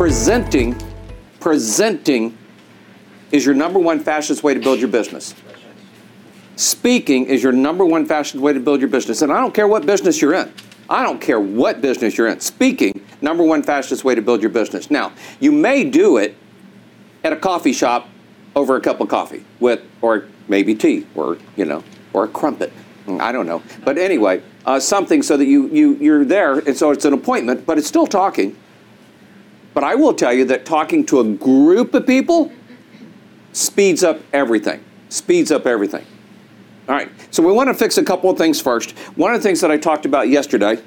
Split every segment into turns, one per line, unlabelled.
Presenting presenting is your number one fastest way to build your business. Speaking is your number one fastest way to build your business. And i don't care what business you're in. I don't care what business you're in. Speaking number one fastest way to build your business. Now you may do it at a coffee shop over a cup of coffee with or maybe tea or you know or a crumpet. I don't know. But anyway uh, something so that you, you you're there and so it's an appointment but it's still talking but I will tell you that talking to a group of people speeds up everything. Speeds up everything. All right, so we want to fix a couple of things first. One of the things that I talked about yesterday,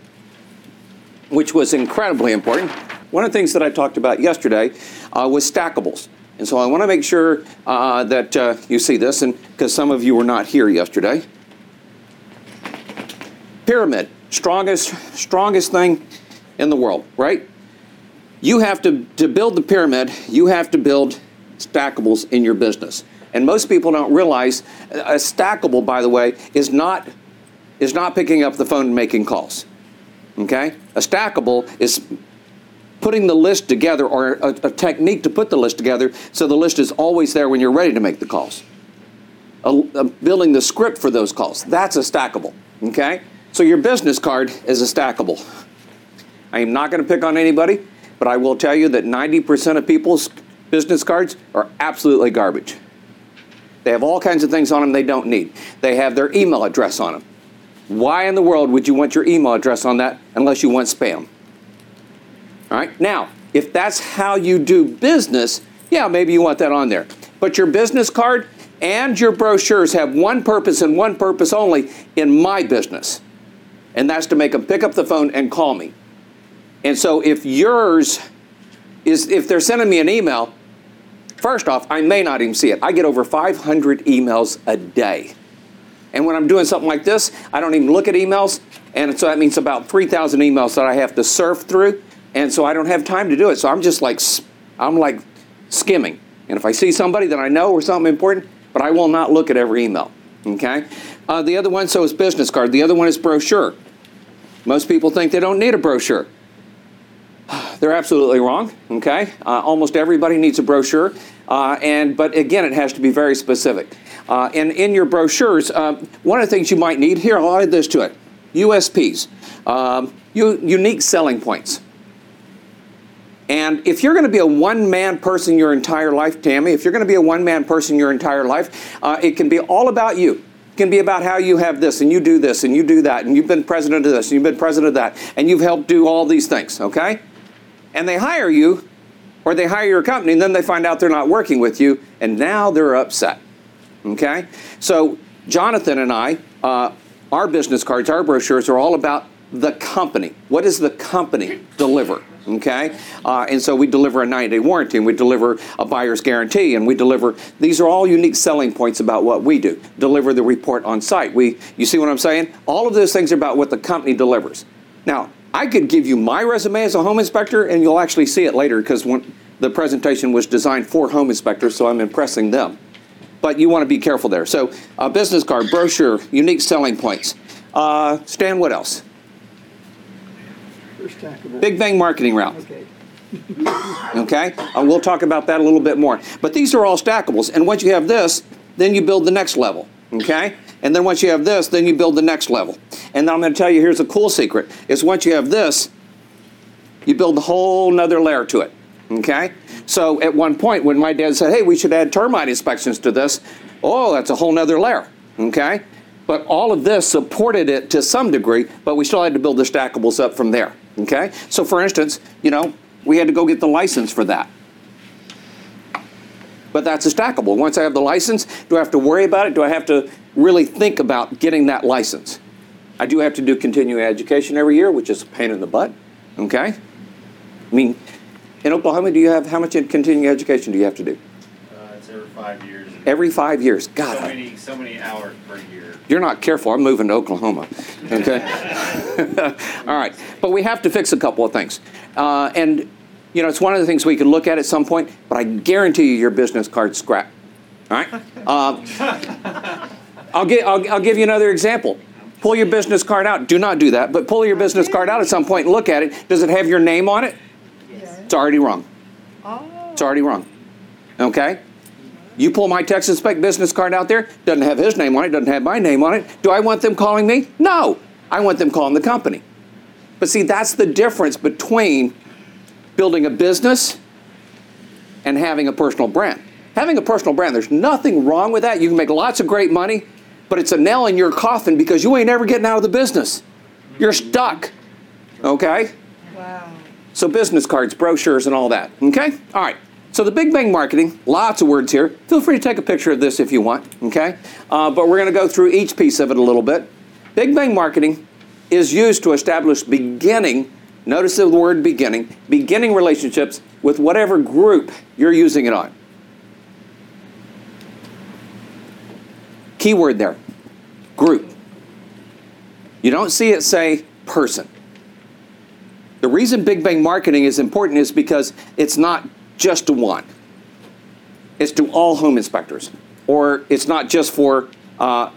which was incredibly important, one of the things that I talked about yesterday uh, was stackables. And so I want to make sure uh, that uh, you see this, and because some of you were not here yesterday. Pyramid, strongest, strongest thing in the world, right? You have to, to build the pyramid, you have to build stackables in your business. And most people don't realize a stackable, by the way, is not, is not picking up the phone and making calls. Okay? A stackable is putting the list together or a, a, technique to put the list together so the list is always there when you're ready to make the calls. A, a building the script for those calls. That's a stackable. Okay? So your business card is a stackable. I am not going to pick on anybody. But I will tell you that 90% of people's business cards are absolutely garbage. They have all kinds of things on them they don't need. They have their email address on them. Why in the world would you want your email address on that unless you want spam? All right, now, if that's how you do business, yeah, maybe you want that on there. But your business card and your brochures have one purpose and one purpose only in my business, and that's to make them pick up the phone and call me. And so if yours is, if they're sending me an email, first off, I may not even see it. I get over 500 emails a day. And when I'm doing something like this, I don't even look at emails. And so that means about 3,000 emails that I have to surf through. And so I don't have time to do it. So I'm just like, I'm like skimming. And if I see somebody that I know or something important, but I will not look at every email. Okay? Uh, the other one, so is business card. The other one is brochure. Most people think they don't need a brochure. They're absolutely wrong. Okay, uh, almost everybody needs a brochure, uh, and but again, it has to be very specific. Uh, and in your brochures, uh, one of the things you might need here, I'll add this to it: USPs, um, unique selling points. And if you're going to be a one-man person your entire life, Tammy, if you're going to be a one-man person your entire life, uh, it can be all about you. It can be about how you have this and you do this and you do that and you've been president of this and you've been president of that and you've helped do all these things, okay? And they hire you or they hire your company and then they find out they're not working with you and now they're upset. Okay? So, Jonathan and I, uh, our business cards, our brochures are all about the company. What does the company deliver? Okay? Uh, and so we deliver a 90 day warranty and we deliver a buyer's guarantee and we deliver, these are all unique selling points about what we do. Deliver the report on site. We, you see what I'm saying? All of those things are about what the company delivers. Now, I could give you my resume as a home inspector, and you'll actually see it later because the presentation was designed for home inspectors, so I'm impressing them. But you want to be careful there. So, a business card, brochure, unique selling points. Uh, Stan, what else? Big Bang marketing route. Okay. okay? Uh, we'll talk about that a little bit more. But these are all stackables. And once you have this, then you build the next level. Okay? And then once you have this, then you build the next level. And I'm going to tell you here's a cool secret is once you have this, you build a whole nother layer to it. Okay? So at one point, when my dad said, hey, we should add termite inspections to this, oh, that's a whole nother layer. Okay? But all of this supported it to some degree, but we still had to build the stackables up from there. Okay? So for instance, you know, we had to go get the license for that. But that's a stackable. Once I have the license, do I have to worry about it? Do I have to really think about getting that license? I do have to do continuing education every year, which is a pain in the butt. Okay? I mean, in Oklahoma, do you have how much in continuing education do you have to do?
Uh, it's every five years.
Every five years. God,
So many, so many hours per year.
you're not careful. I'm moving to Oklahoma. Okay? All right. But we have to fix a couple of things. Uh, and, you know, it's one of the things we can look at at some point, but I guarantee you your business card's scrap. All right? Uh, I'll, gi- I'll, I'll give you another example. Pull your business card out. Do not do that, but pull your business card out at some point and look at it. Does it have your name on it? Yes. It's already wrong. Oh. It's already wrong. Okay? You pull my Texas Spec business card out there, doesn't have his name on it, doesn't have my name on it. Do I want them calling me? No. I want them calling the company. But see, that's the difference between building a business and having a personal brand. Having a personal brand, there's nothing wrong with that. You can make lots of great money, but it's a nail in your coffin because you ain't ever getting out of the business. You're stuck. Okay?
Wow.
So business cards, brochures, and all that. Okay? All right. So the Big Bang Marketing, lots of words here. Feel free to take a picture of this if you want. Okay? Uh, but we're going to go through each piece of it a little bit. Big Bang Marketing is used to establish beginning, notice the word beginning, beginning relationships with whatever group you're using it on. Keyword there, group. You don't see it say person. The reason Big Bang marketing is important is because it's not just to one. It's to all home inspectors, or it's not just for uh,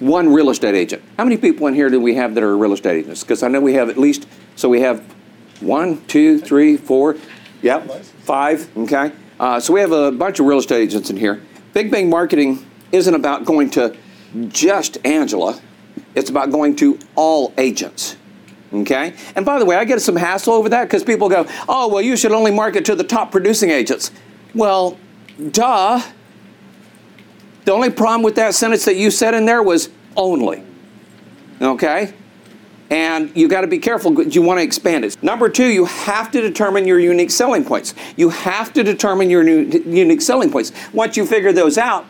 one real estate agent. How many people in here do we have that are real estate agents? Because I know we have at least. So we have one, two, three, four. Yep, five. Okay. Uh, so we have a bunch of real estate agents in here. Big Bang marketing isn't about going to just Angela. It's about going to all agents. Okay? And by the way, I get some hassle over that because people go, oh, well, you should only market to the top producing agents. Well, duh. The only problem with that sentence that you said in there was only. Okay? And you got to be careful. You want to expand it. Number two, you have to determine your unique selling points. You have to determine your unique selling points. Once you figure those out,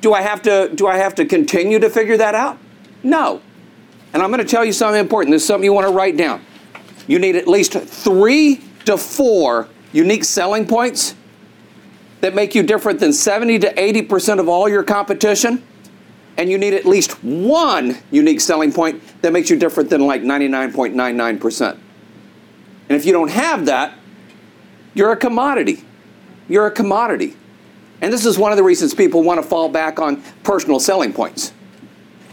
do I have to do I have to continue to figure that out? No. And I'm going to tell you something important. This is something you want to write down. You need at least three to four unique selling points that make you different than 70 to 80% of all your competition. And you need at least one unique selling point that makes you different than like 99.99%. And if you don't have that, you're a commodity. You're a commodity. And this is one of the reasons people want to fall back on personal selling points.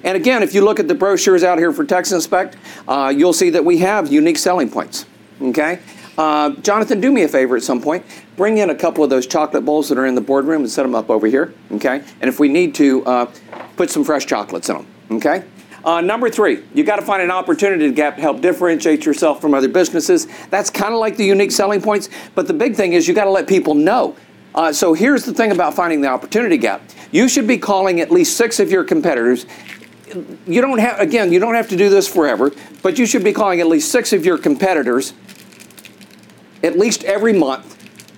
And again, if you look at the brochures out here for Texas Inspect, uh, you'll see that we have unique selling points. Okay? Uh, Jonathan, do me a favor at some point. Bring in a couple of those chocolate bowls that are in the boardroom and set them up over here. Okay? And if we need to, uh, put some fresh chocolates in them. Okay? Uh, number three, you got to find an opportunity gap to help differentiate yourself from other businesses. That's kind of like the unique selling points, but the big thing is you got to let people know. Uh, so here's the thing about finding the opportunity gap. You should be calling at least six of your competitors you don't have again you don't have to do this forever but you should be calling at least six of your competitors at least every month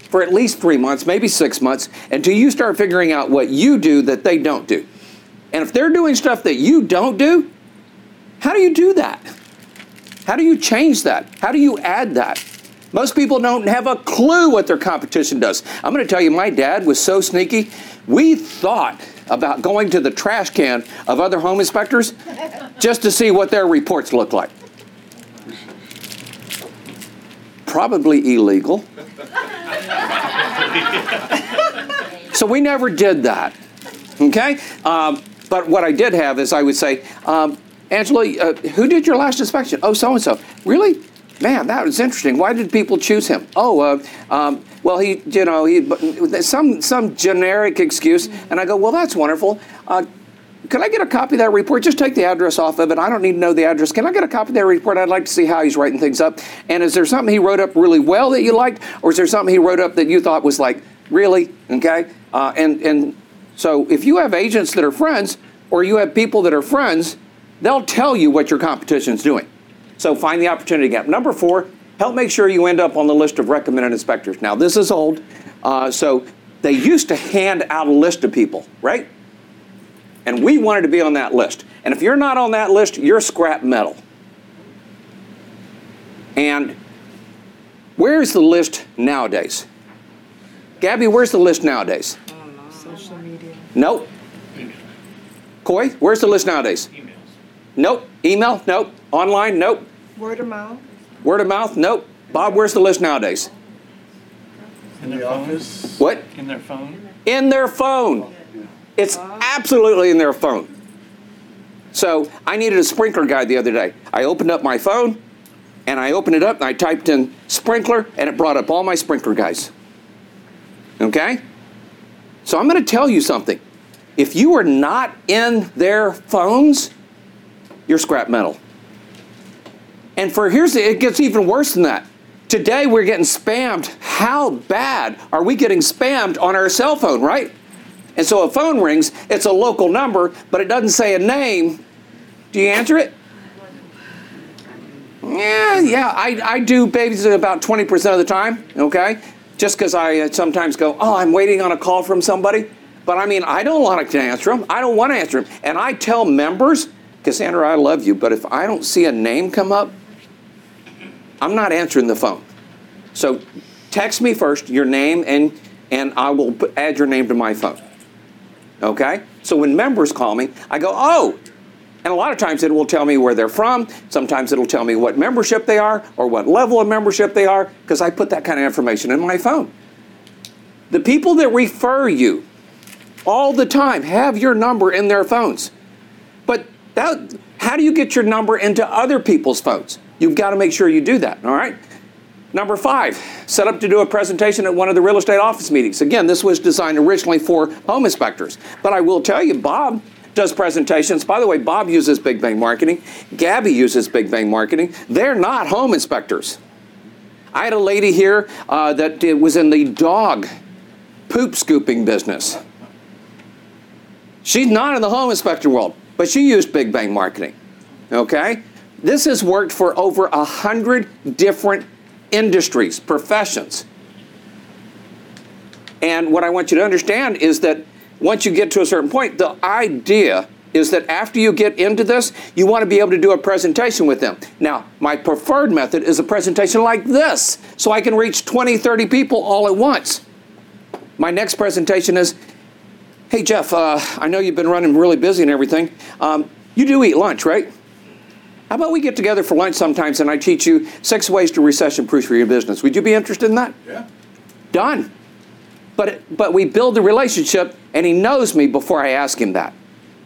for at least three months maybe six months until you start figuring out what you do that they don't do. And if they're doing stuff that you don't do how do you do that? How do you change that? How do you add that? Most people don't have a clue what their competition does. I'm going to tell you my dad was so sneaky. We thought about going to the trash can of other home inspectors just to see what their reports look like. Probably illegal. so we never did that. Okay? Um, but what I did have is I would say, um, Angela, uh, who did your last inspection? Oh, so and so. Really? Man, that was interesting. Why did people choose him? Oh, uh, um, well, he, you know, he some some generic excuse, and I go, well, that's wonderful. Uh, can I get a copy of that report? Just take the address off of it. I don't need to know the address. Can I get a copy of that report? I'd like to see how he's writing things up. And is there something he wrote up really well that you liked, or is there something he wrote up that you thought was like, really? Okay. Uh, and and so if you have agents that are friends, or you have people that are friends, they'll tell you what your competition's doing. So find the opportunity gap. Number four, help make sure you end up on the list of recommended inspectors. Now this is old, uh, so they used to hand out a list of people, right? And we wanted to be on that list. And if you're not on that list, you're scrap metal. And where's the list nowadays? Gabby, where's the list nowadays?
Social media.
Nope. Coy, where's the list nowadays?
Emails.
Nope. Email? Nope. Online? Nope.
Word of mouth.
Word of mouth? Nope. Bob, where's the list nowadays?
In their office?
What?
In their phone?
In their phone. It's absolutely in their phone. So I needed a sprinkler guide the other day. I opened up my phone and I opened it up and I typed in sprinkler and it brought up all my sprinkler guys. Okay? So I'm going to tell you something. If you are not in their phones, you're scrap metal. And for here's the, it gets even worse than that. Today we're getting spammed. How bad are we getting spammed on our cell phone, right? And so a phone rings, it's a local number, but it doesn't say a name. Do you answer it? Yeah, yeah, I, I do babies about 20% of the time, okay? Just because I uh, sometimes go, oh, I'm waiting on a call from somebody. But I mean, I don't want to answer them. I don't want to answer them. And I tell members, Cassandra, I love you, but if I don't see a name come up, I'm not answering the phone. So text me first your name and and I will add your name to my phone. Okay? So when members call me, I go, "Oh." And a lot of times it will tell me where they're from. Sometimes it'll tell me what membership they are or what level of membership they are because I put that kind of information in my phone. The people that refer you all the time have your number in their phones. But that, how do you get your number into other people's phones? You've got to make sure you do that, all right? Number five, set up to do a presentation at one of the real estate office meetings. Again, this was designed originally for home inspectors. But I will tell you, Bob does presentations. By the way, Bob uses Big Bang Marketing. Gabby uses Big Bang Marketing. They're not home inspectors. I had a lady here uh, that was in the dog poop scooping business. She's not in the home inspector world, but she used Big Bang Marketing. Okay? This has worked for over a hundred different industries, professions. And what I want you to understand is that once you get to a certain point, the idea is that after you get into this, you want to be able to do a presentation with them. Now, my preferred method is a presentation like this, so I can reach 20, 30 people all at once. My next presentation is Hey, Jeff, uh, I know you've been running really busy and everything. Um, you do eat lunch, right? How about we get together for lunch sometimes and I teach you six ways to recession proof your business? Would you be interested in that?
Yeah.
Done. But, but we build the relationship and he knows me before I ask him that.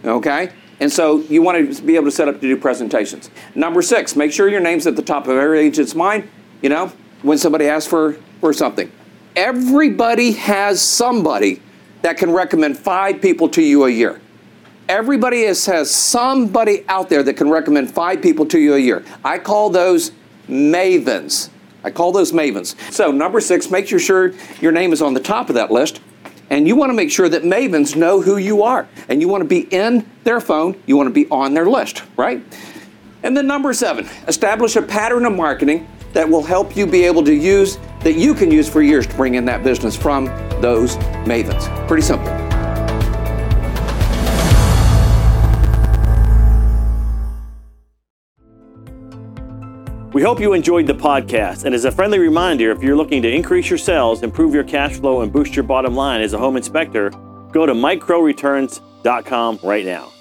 Okay? And so you want to be able to set up to do presentations. Number six, make sure your name's at the top of every agent's mind, you know, when somebody asks for, for something. Everybody has somebody that can recommend five people to you a year. Everybody has somebody out there that can recommend five people to you a year. I call those mavens. I call those mavens. So, number six, make sure your name is on the top of that list. And you want to make sure that mavens know who you are. And you want to be in their phone, you want to be on their list, right? And then number seven, establish a pattern of marketing that will help you be able to use, that you can use for years to bring in that business from those mavens. Pretty simple.
We hope you enjoyed the podcast. And as a friendly reminder, if you're looking to increase your sales, improve your cash flow, and boost your bottom line as a home inspector, go to mikecrowreturns.com right now.